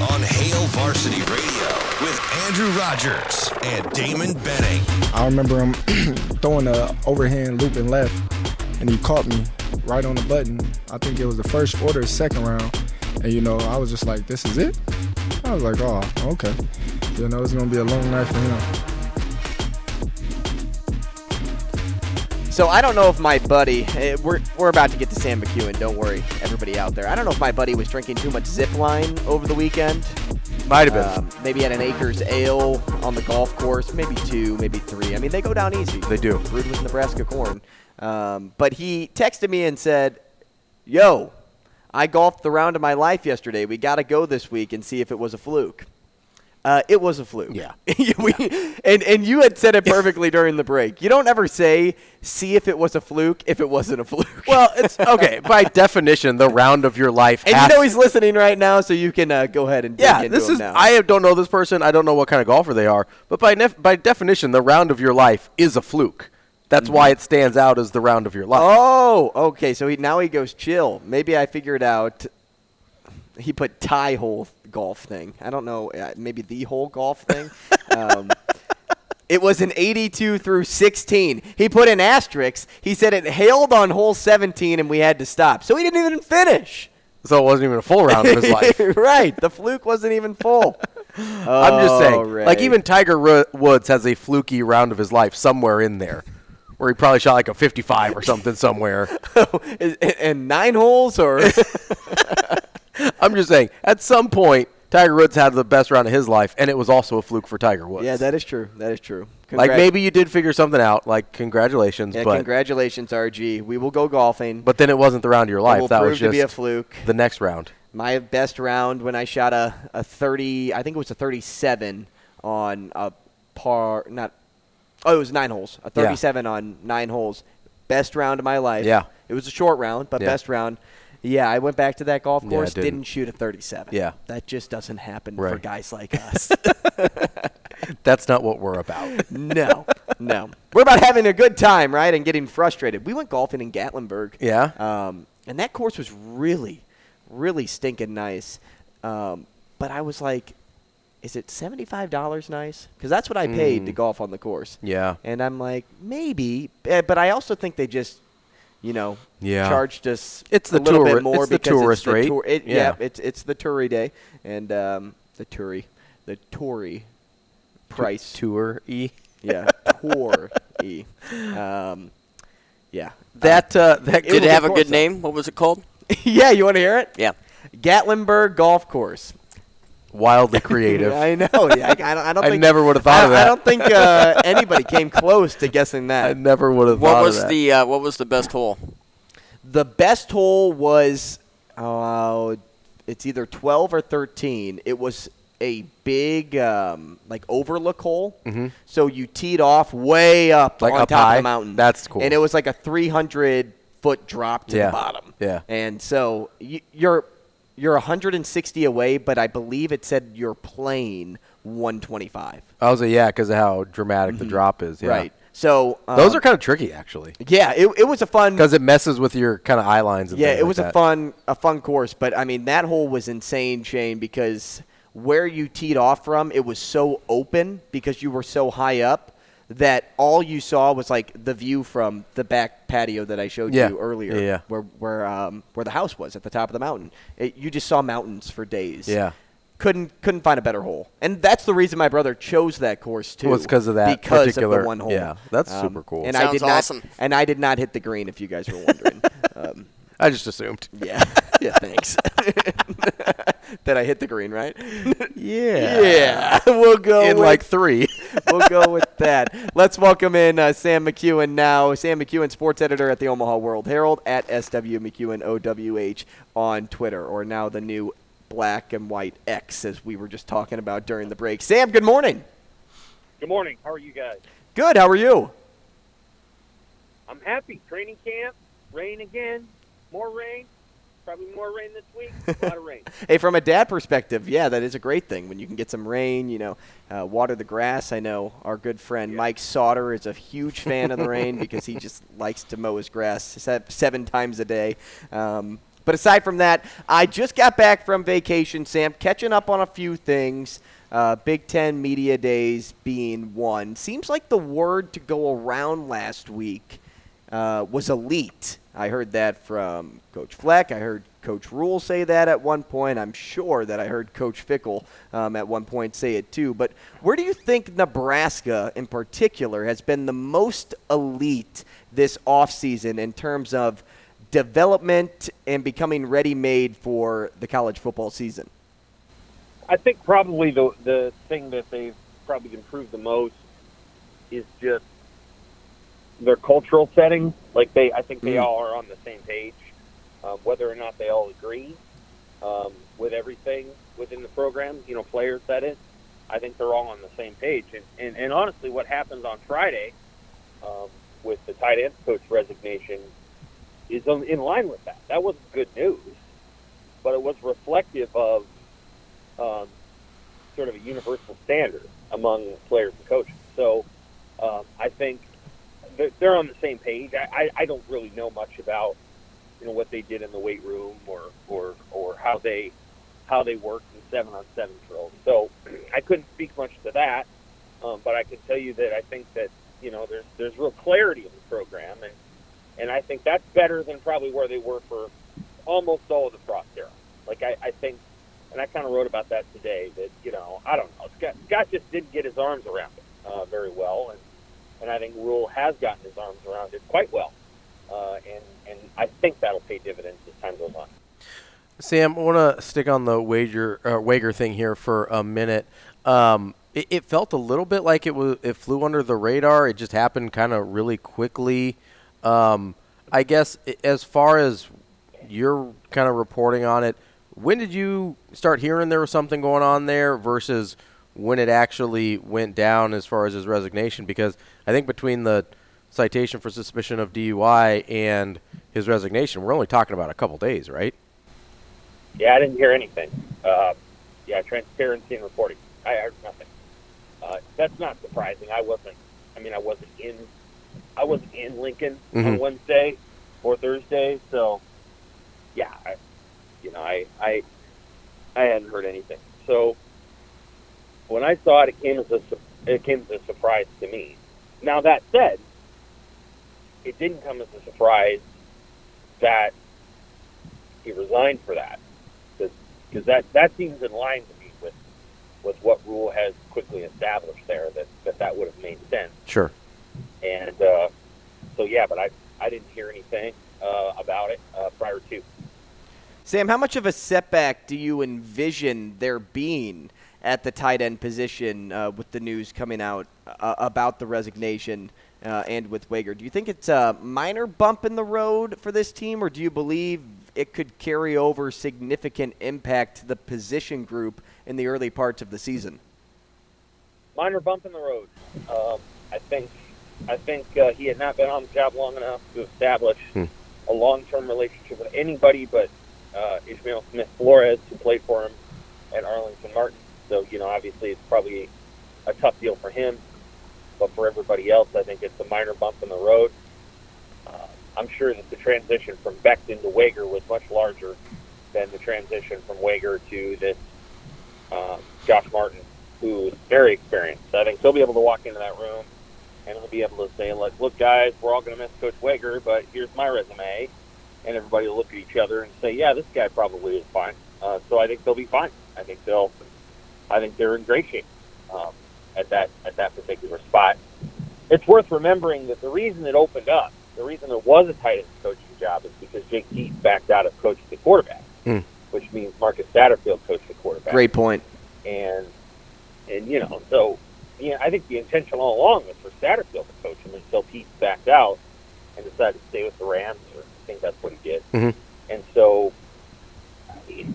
On Hail Varsity Radio with Andrew Rogers and Damon Benning. I remember him throwing a overhand loop and left, and he caught me right on the button. I think it was the first order, second round, and you know I was just like, "This is it." I was like, "Oh, okay." You know, it's gonna be a long night for him. So I don't know if my buddy, eh, we're, we're about to get to Sam McKewon, don't worry, everybody out there. I don't know if my buddy was drinking too much Zipline over the weekend. Might have been. Um, maybe had an Acres Ale on the golf course, maybe two, maybe three. I mean, they go down easy. They do. Brewed with Nebraska corn. Um, but he texted me and said, Yo, I golfed the round of my life yesterday. We got to go this week and see if it was a fluke. Uh, it was a fluke. Yeah. we, and and you had said it perfectly during the break. You don't ever say see if it was a fluke if it wasn't a fluke. well, it's okay. By definition, the round of your life. and you know he's listening right now, so you can uh, go ahead and dig Yeah, into this is. now. I don't know this person. I don't know what kind of golfer they are. But by nef- by definition, the round of your life is a fluke. That's why it stands out as the round of your life. Oh, okay. So he, now he goes chill. Maybe I figured out. He put tie hole golf thing. I don't know. uh, Maybe the whole golf thing. um, it was an 82 through 16. He put an asterisk. He said it hailed on hole 17 and we had to stop. So he didn't even finish. So it wasn't even a full round of his life. right. The fluke wasn't even full. I'm just Oh, saying. Ray. Like even Tiger Woods has a fluky round of his life somewhere in there, where he probably shot like a 55 or something somewhere. And nine holes or I'm just saying. At some point, Tiger Woods had the best round of his life, and it was also a fluke for Tiger Woods. yeah, that is true. That is true. like maybe you did figure something out. Like congratulations, Yeah, but congratulations, RG. We will go golfing. but then it wasn't the round of your life. that was to just be a fluke. the next round. My best round when I shot a, a 30, I think it was a 37 on a par, not, oh, it was nine holes. A Yeah. 37 on nine holes. Best round of my life. Yeah. It was a short round, but Yeah. best round. Yeah, I went back to that golf course, it didn't. didn't. shoot a 37. Yeah. That just doesn't happen for guys like us. That's not what we're about. no, no. We're about having a good time, right? And getting frustrated. We went golfing in Gatlinburg. Yeah? Um, and that course was really, really stinking nice. Um, but I was like, is it $75 nice? Because that's what I paid to golf on the course. Mm. Yeah. And I'm like, maybe. eh, But I also think they just, you know, Yeah. charged us It's a the little touri- bit more it's the because tourist the rate. tour- it, Yeah. yeah. it's it's the Tory day and um, the Tory, the Tory price. Tour E. Yeah, tour e. Um, yeah, That uh, that Did it have a good name? What was it called? yeah. You want to hear it? Yeah. Gatlinburg Golf Course. Wildly creative. I know. Yeah, I, I don't, I don't I think never would've thought I, of that. I don't think uh, anybody came close to guessing that. I never would have What thought was of that. the uh, What was the best hole? The best hole was, uh, it's either 12 or 13. It was a big um, like overlook hole. Mm-hmm. So you teed off way up Like on up top high? of the mountain. That's cool. And it was like a 300 foot drop to Yeah. the bottom. Yeah. And so y- you're you're 160 away, but I believe it said you're playing 125. I was like, yeah, because of how dramatic the drop is. Yeah. Mm-hmm. Right. So um, Those are kind of tricky, actually, yeah. It, it was a fun because it messes with your kind of eye lines. Yeah, it like was a that. fun a fun course, but I mean that hole was insane, Shane, because where you teed off from, it was so open because you were so high up that all you saw was like the view from the back patio that I showed Yeah. you earlier, Yeah, yeah. where where um, where the house was at the top of the mountain. It, you just saw mountains for days. Yeah. Couldn't couldn't find a better hole, and that's the reason my brother chose that course too. Well, it's 'cause of that because particular- of the one hole. Um, yeah, that's super cool. And I Sounds did not, awesome. and I did not hit the green. If you guys were wondering. um, I just assumed. yeah. Yeah, thanks. that I hit the green, right? Yeah. yeah. We'll go In with, like three. we'll go with that. Let's welcome in uh, Sam McKewon now. Sam McKewon, sports editor at the Omaha World Herald at SW McKewon OWH on Twitter, or now the new black and white X, as we were just talking about during the break. Sam, good morning. Good morning. How are you guys? Good. How are you? I'm happy. Training camp, rain again, more rain, probably more rain this week. A lot of rain. Hey, from a dad perspective, yeah, that is a great thing when you can get some rain. You know, uh, water the grass. I know our good friend Mike Sauter is a huge fan of the rain because he just likes to mow his grass seven times a day. Um, but aside from that, I just got back from vacation, Sam, catching up on a few things. Uh, Big Ten Media Days being one. Seems like the word to go around last week uh, was elite. I heard that from Coach Fleck. I heard Coach Rhule say that at one point. I'm sure that I heard Coach Fickell um, at one point say it too. But where do you think Nebraska, in particular, has been the most elite this offseason in terms of development and becoming ready made for the college football season? I think probably the the thing that they've probably improved the most is just their cultural setting. Like they, I think they Mm. all are on the same page. Um, whether or not they all agree um, with everything within the program, you know, players that is, I think they're all on the same page. And and, and honestly, what happens on Friday um, with the tight end coach resignation is on, in line with that. That wasn't good news, but it was reflective of um, sort of a universal standard among players and coaches. So um, I think they're, they're on the same page. I, I, I don't really know much about you know what they did in the weight room or or or how they how they worked in seven on seven drills. So I couldn't speak much to that, um, but I can tell you that I think that you know there's there's real clarity in the program, and and I think that's better than probably where they were for almost all of the Frost era. Like I, I think, and I kind of wrote about that today. That you know I don't know Scott, Scott just didn't get his arms around it uh, very well, and and I think Rhule has gotten his arms around it quite well, uh, and and I think that'll pay dividends as time goes on. Sam, I want to stick on the Wager uh, Wager thing here for a minute. Um, it, it felt a little bit like it was it flew under the radar. It just happened kind of really quickly. Um, I guess as far as you're kind of reporting on it, when did you start hearing there was something going on there versus when it actually went down as far as his resignation? Because I think between the citation for suspicion of DUI and his resignation, we're only talking about a couple days, right? Yeah, I didn't hear anything. Uh, yeah, transparency and reporting. I heard nothing. Uh, that's not surprising. I wasn't. I mean, I wasn't in. I wasn't in Lincoln on Mhm. Wednesday or Thursday, so yeah, I, you know, I, I, I hadn't heard anything. So when I saw it, it came as a it came as a surprise to me. Now that said, it didn't come as a surprise that he resigned for that because that that seems in line to me with with what Rhule has quickly established there that that, that would have made sense. Sure. And uh, so yeah, but I I didn't hear anything uh, about it uh, prior to. Sam, how much of a setback do you envision there being at the tight end position uh, with the news coming out uh, about the resignation uh, and with Wager? Do you think it's a minor bump in the road for this team, or do you believe it could carry over significant impact to the position group in the early parts of the season? minor bump in the road. Um, I think I think uh, he had not been on the job long enough to establish Hmm. a long-term relationship with anybody but uh, Ishmael Smith Flores, who played for him at Arlington Martin. So you know, obviously, it's probably a tough deal for him, but for everybody else, I think it's a minor bump in the road. Uh, I'm sure that the transition from Beckton to Wager was much larger than the transition from Wager to this um, Josh Martin, who is very experienced. I think he'll be able to walk into that room and he'll be able to say, "Look, look, guys, we're all going to miss Coach Wager, but here's my resume," and everybody will look at each other and say, "Yeah, this guy probably is fine." Uh, so I think they'll be fine. I think they'll. I think they're in great shape um, at that at that particular spot. It's worth remembering that the reason it opened up, the reason there was a tight end coaching job, is because Jake Peetz backed out of coaching the quarterback, Hmm. which means Marcus Satterfield coached the quarterback Great point. and and you know so the, I think the intention all along was for Satterfield to coach him until Peetz backed out and decided to stay with the Rams. Or I think that's what he did. Mhm. And so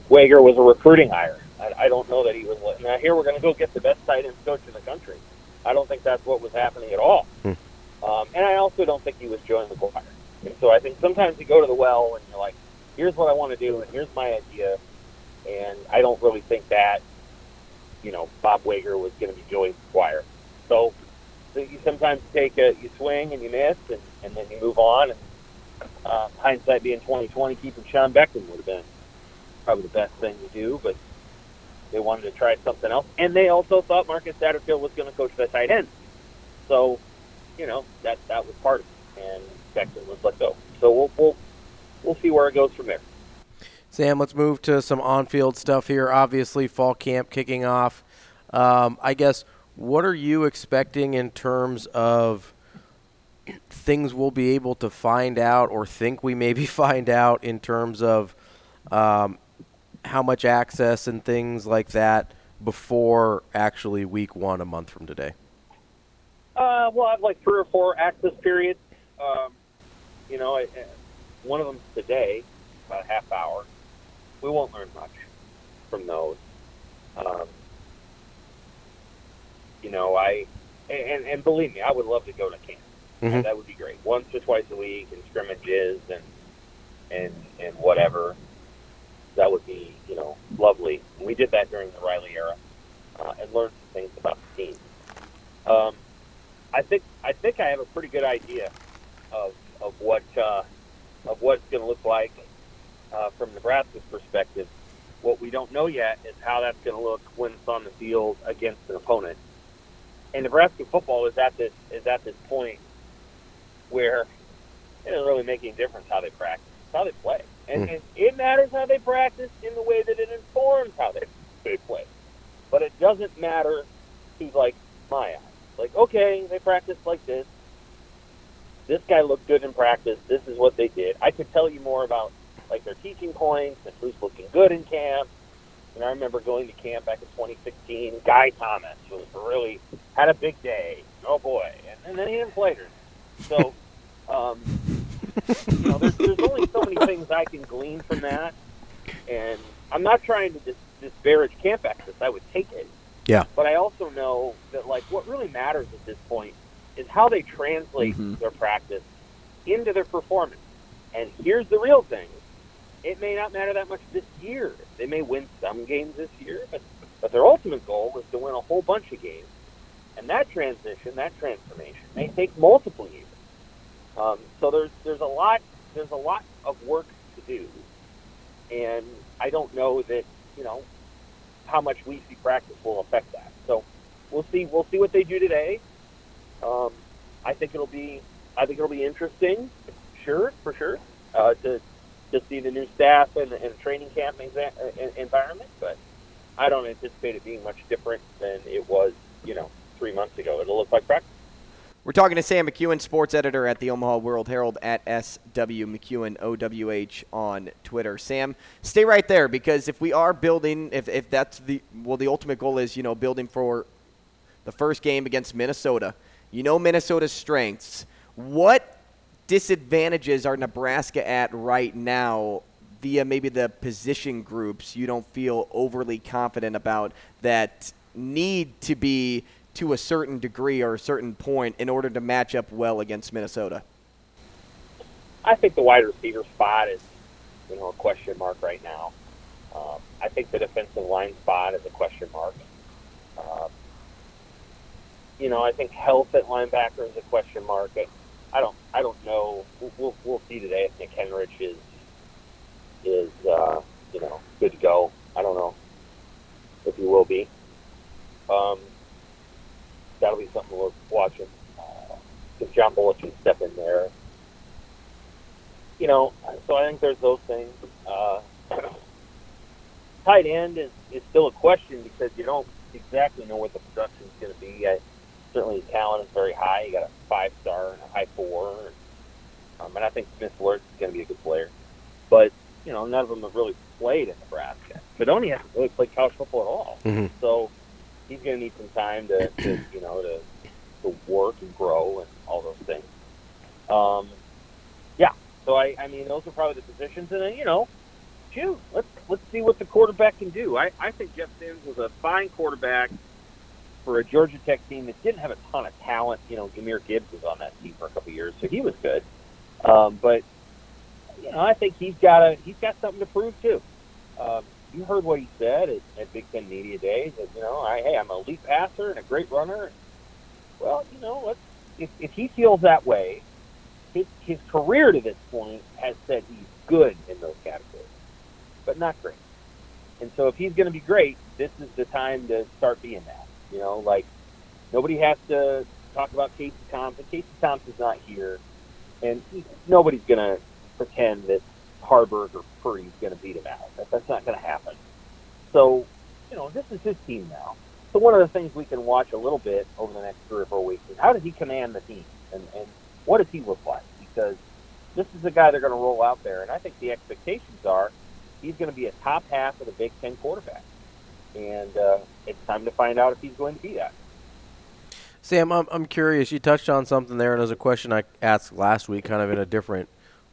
Wager was a recruiting hire. I, I don't know that he was. Now here we're going to go get the best tight end coach in the country. I don't think that's what was happening at all. Hmm. Um, and I also don't think he was Joey McGuire. And so I think sometimes you go to the well and you're like, here's what I want to do and here's my idea. And I don't really think that, you know, Bob Wager was going to be Joey McGuire. So, so you sometimes take a, you swing and you miss and, and then you move on. And uh, hindsight being 2020, keeping Sean Beckton would have been probably the best thing to do, but they wanted to try something else. And they also thought Marcus Satterfield was going to coach the tight end. So, you know, that that was part of it. And Beckton was let go. So we'll we'll we'll see where it goes from there. Sam, let's move to some on-field stuff here. Obviously, fall camp kicking off. Um, I guess what are you expecting in terms of things we'll be able to find out or think we maybe find out in terms of um, how much access and things like that before actually week one a month from today? Uh, we'll have like three or four access periods. Um, you know, I, I- one of them today, about a half hour. We won't learn much from those. Um, you know, I and, and believe me, I would love to go to camp. Mhm. That would be great. Once or twice a week and scrimmages and and and whatever. That would be you know lovely. We did that during the Riley era uh, and learned some things about the team. Um, I think I think I have a pretty good idea of of what uh, of what it's going to look like uh, from Nebraska's perspective. What we don't know yet is how that's going to look when it's on the field against an opponent. And Nebraska football is at this is at this point where it doesn't really make any difference how they practice, how they play, and, Hmm. and it matters how they practice in the way that it informs how they they play. But it doesn't matter to like my eyes. Like, okay, they practice like this. This guy looked good in practice. This is what they did. I could tell you more about like their teaching points and who's looking good in camp. And I remember going to camp back in 2016. Guy Thomas was really had a big day. Oh boy, and, and then he didn't play her. So, um, you know, there's, there's only so many things I can glean from that. And I'm not trying to dis- disparage camp access. I would take it. Yeah. But I also know that like what really matters at this point is how they translate Mhm. their practice into their performance. And here's the real thing. It may not matter that much this year. They may win some games this year, but, but their ultimate goal is to win a whole bunch of games. And that transition, that transformation, may take multiple years. Um, so there's there's a lot there's a lot of work to do, and I don't know that you know how much we see practice will affect that. So we'll see we'll see what they do today. Um, I think it'll be I think it'll be interesting, sure for sure, uh, to to see the new staff and, and training camp exa- environment, but I don't anticipate it being much different than it was you know three months ago. It'll look like practice. We're talking to Sam McKewon, sports editor at the Omaha World Herald at SW McKewon OWH on Twitter. Sam, stay right there because if we are building, if, if that's the well, the ultimate goal is you know building for the first game against Minnesota. You know Minnesota's strengths. What disadvantages are Nebraska at right now via maybe the position groups you don't feel overly confident about that need to be to a certain degree or a certain point in order to match up well against Minnesota? I think the wide receiver spot is, you know, a question mark right now. Um, I think the defensive line spot is a question mark. Um, you know, I think health at linebacker is a question mark. I, I don't, I don't know. We'll, we'll, we'll see today if Nick Henrich is, is, uh, you know, good to go. I don't know if he will be. Um, that'll be something we're watching. Uh, if John Bullock can step in there you know, so I think there's those things. Uh, tight end is, is still a question because you don't exactly know what the production is going to be. I, certainly, his talent is very high. You got a five star and a high four, and, um, and I think Smith Lurch is going to be a good player. But you know, none of them have really played in Nebraska. Fidone hasn't really played college football at all. Mhm. So he's going to need some time to, to you know to to work and grow and all those things. Um, yeah. So I, I mean, those are probably the positions, and then you know, shoot, let's let's see what the quarterback can do. I, I think Jeff Sims was a fine quarterback for a Georgia Tech team that didn't have a ton of talent. You know, Jahmyr Gibbs was on that team for a couple of years, so he was good. Um, but you know, I think he's got a he's got something to prove too. Um, you heard what he said at, at Big Ten Media Days. That you know, I, hey, I'm a elite passer and a great runner. Well, you know, let's, if, if he feels that way, his his career to this point has said he's good in those categories, but not great. And so, if he's going to be great, this is the time to start being that. You know, like nobody has to talk about Casey Thompson. Casey Thompson's not here, and he, nobody's going to pretend that Haarberg or Purdy's going to beat him out. That, that's not going to happen. So, you know, this is his team now. So one of the things we can watch a little bit over the next three or four weeks is how does he command the team, and, and what does he look like? Because this is the guy they're going to roll out there, and I think the expectations are he's going to be a top half of the Big Ten quarterback, and uh, it's time to find out if he's going to be that. Sam, I'm, I'm curious. You touched on something there, and there's a question I asked last week, kind of in a different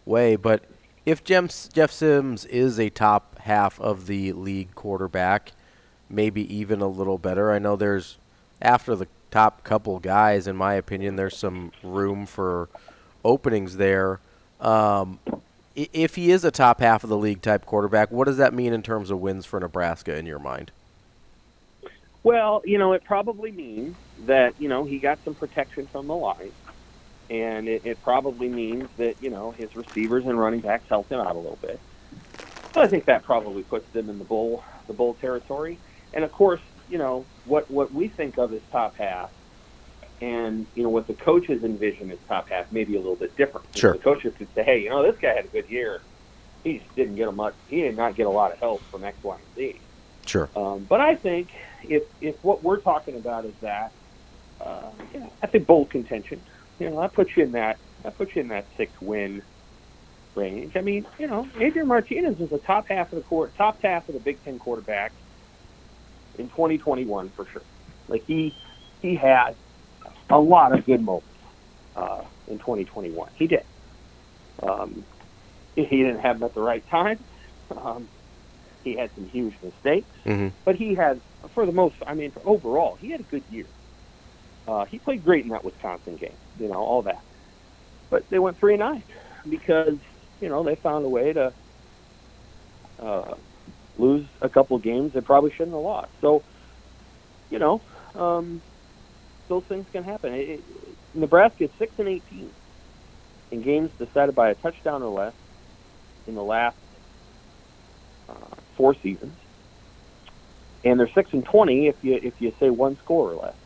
way. But if Jeff, Sims is a top half of the league quarterback, maybe even a little better. I know there's after the top couple guys, in my opinion, there's some room for openings there. Um, if he is a top half of the league type quarterback, what does that mean in terms of wins for Nebraska in your mind? Well, you know, it probably means that you know he got some protection from the line, and it, it probably means that you know his receivers and running backs helped him out a little bit. So I think that probably puts them in the bowl the bowl territory. And of course, you know what what we think of as top half, and you know what the coaches envision as top half may be a little bit different. Sure. the coaches could say, hey, you know, this guy had a good year. He just didn't get a much. He did not get a lot of help from X, Y, and Z. Sure. Um, but I think if if what we're talking about is that, uh, you know, I think bowl contention. You know, I put you in that. I put you in that six win range. I mean, you know, Adrian Martinez was the top half of the court, top half of the Big Ten quarterback in 2021 for sure. Like he he had a lot of good moments uh, in 2021. He did. Um, he he didn't have them at the right time. Um, he had some huge mistakes, Mm-hmm. but he had, for the most, I mean, overall, he had a good year. Uh, he played great in that Wisconsin game, you know, all that. But they went three and nine because you know they found a way to uh, lose a couple games they probably shouldn't have lost. So, you know, um, those things can happen. It, it, Nebraska is six and eighteen in games decided by a touchdown or less in the last uh, four seasons, and they're six and twenty if you if you say one score or less.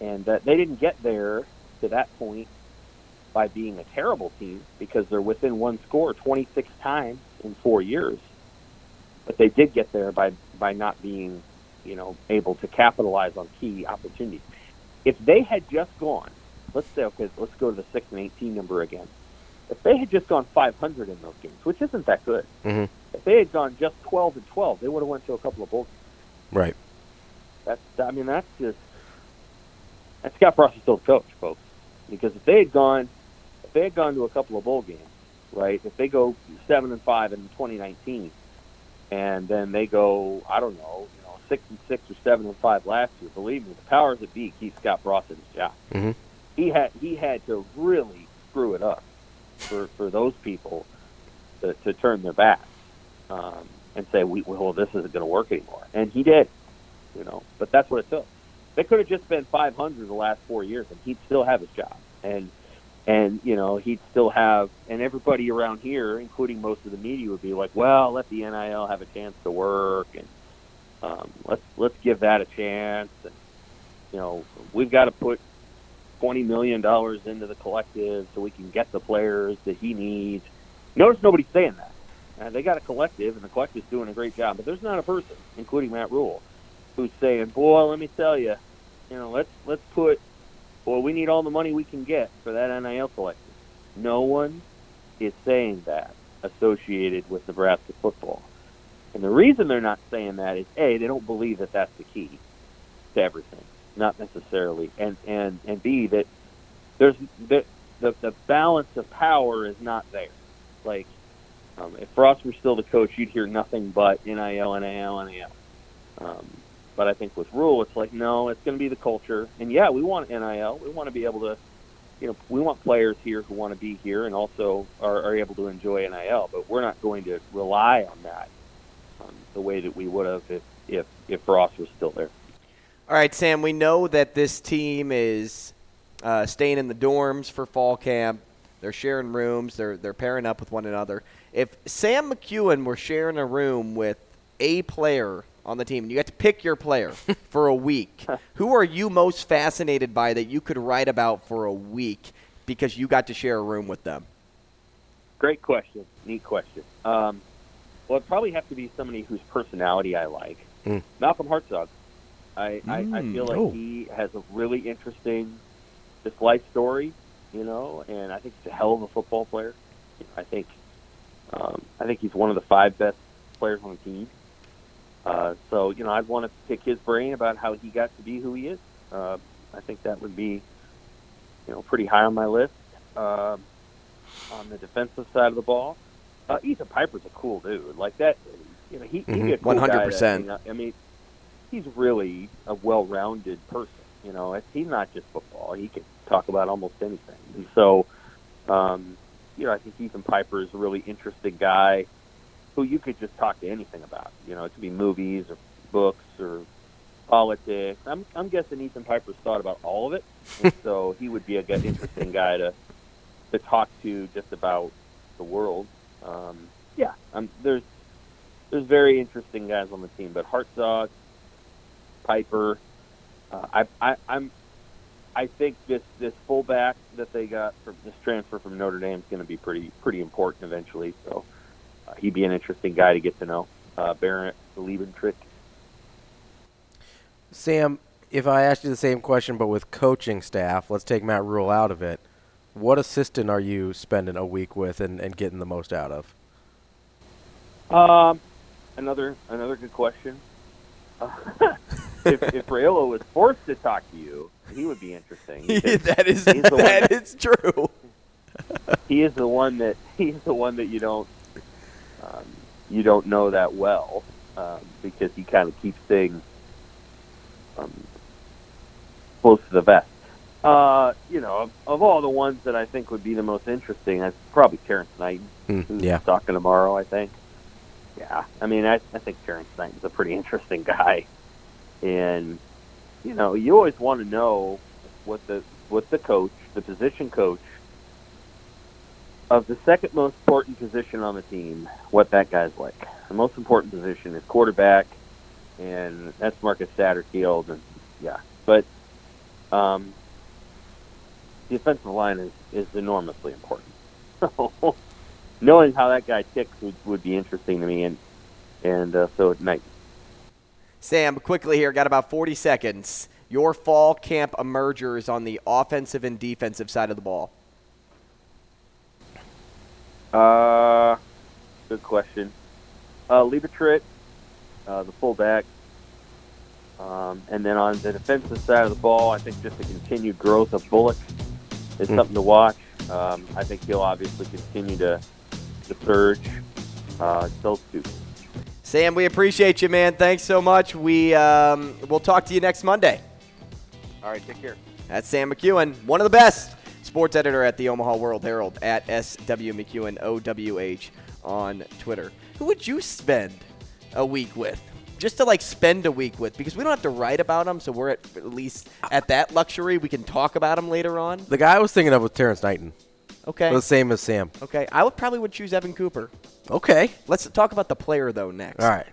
And that they didn't get there to that point by being a terrible team because they're within one score 26 times in four years. But they did get there by by not being, you know, able to capitalize on key opportunities. If they had just gone, let's say, okay, let's go to the six and 18 number again. If they had just gone 500 in those games, which isn't that good, Mm-hmm. if they had gone just 12 and 12, they would have went to a couple of bowl games. Right. That's I mean that's just that's Scott Frost is still the coach, folks. Because if they had gone if they had gone to a couple of bowl games, right? If they go seven and five in 2019, and then they go I don't know, you know, six and six or seven and five last year, believe me, the powers that be keep Scott Frost in his job. Mhm. He had he had to really screw it up for for those people to, to turn their back um, and say, "We well, this isn't going to work anymore," and he did you know. But that's what it took. They could have just been 500 the last four years, and he'd still have his job, and and you know he'd still have, and everybody around here, including most of the media, would be like, well, let the NIL have a chance to work, and um, let's let's give that a chance, and you know we've got to put 20 million dollars into the collective so we can get the players that he needs. Notice nobody's saying that. Uh, they got a collective, and the collective's doing a great job. But there's not a person, including Matt Rhule, who's saying, "Boy, let me tell you, you know, let's let's put, boy, we need all the money we can get for that NIL collective." No one is saying that associated with Nebraska football. And the reason they're not saying that is a they don't believe that that's the key to everything, not necessarily, and and and b that there's the the, the balance of power is not there. Like um, if Frost were still the coach, you'd hear nothing but NIL, NIL, NIL. Um, but I think with Rhule, it's like no, it's going to be the culture, and yeah, we want NIL. We want to be able to you know, we want players here who want to be here and also are, are able to enjoy NIL, but we're not going to rely on that um, the way that we would have if, if, if Ross was still there. All right, Sam, we know that this team is uh, staying in the dorms for fall camp. They're sharing rooms, they're, they're pairing up with one another. If Sam McKewon were sharing a room with a player on the team, and you got to pick your player for a week. Who are you most fascinated by that you could write about for a week because you got to share a room with them? Great question. Neat question. Um, well, it'd probably have to be somebody whose personality I like. Mm. Malcolm Hartzog. I, I, I Mm, feel like oh. he has a really interesting just life story, you know, and I think he's a hell of a football player. I think um, I think he's one of the five best players on the team. Uh, so you know, I'd want to pick his brain about how he got to be who he is. Uh, I think that would be, you know, pretty high on my list. Um on the defensive side of the ball, uh, Ethan Piper's a cool dude. Like that, you know, he, he'd be a cool guy to 100%. hang out- I mean, he's really a well-rounded person. You know, he's not just football. He can talk about almost anything. And so, um, you know, I think Ethan Piper is a really interesting guy who you could just talk to anything about. You know, it could be movies or books or politics. I'm, I'm guessing Ethan Piper's thought about all of it, and so he would be a good, interesting guy to to talk to just about the world. Um, yeah, um, there's there's very interesting guys on the team, but Hartzog, Piper, uh, I, I I'm I think this this fullback that they got from this transfer from Notre Dame is going to be pretty pretty important eventually. So he'd be an interesting guy to get to know. Uh, Barrett Liebentritt. Sam, if I asked you the same question but with coaching staff, let's take Matt Rhule out of it. What assistant are you spending a week with and, and getting the most out of? Um, another another good question. Uh, if if Raiola was forced to talk to you, he would be interesting. that is one- that is true. he is the one that he's the one that you don't um, you don't know that well um, because he kind of keeps things um, close to the vest. Uh, you know, of, of all the ones that I think would be the most interesting, that's probably Terrance Knighton, Hmm, who's yeah. talking tomorrow. I think. Yeah, I mean, I, I think Terrance Knighton's a pretty interesting guy, and you know, you always want to know what the what the coach, the position coach of the second most important position on the team, what that guy's like. The most important position is quarterback, and that's Marcus Satterfield, and yeah, but um, the offensive line is is enormously important. So knowing how that guy ticks would, would be interesting to me, and and uh, so at night. Sam, quickly here, got about 40 seconds. Your fall camp emergers on the offensive and defensive side of the ball. Uh, good question. Uh, uh, the fullback. Um, and then on the defensive side of the ball, I think just the continued growth of Bullock is Hmm. something to watch. Um, I think he'll obviously continue to, to surge. Uh, those two. Sam, we appreciate you, man. Thanks so much. We um, we'll talk to you next Monday. All right, take care. That's Sam McKewon, one of the best sports editor at the Omaha World Herald at SW McKewon OWH on Twitter. Who would you spend a week with? Just to like spend a week with, because we don't have to write about them, so we're at, at least at that luxury. We can talk about them later on. The guy I was thinking of was Terrance Knighton. Okay. The same as Sam. Okay. I would probably would choose Evan Cooper. Okay. Let's talk about the player though next. All right.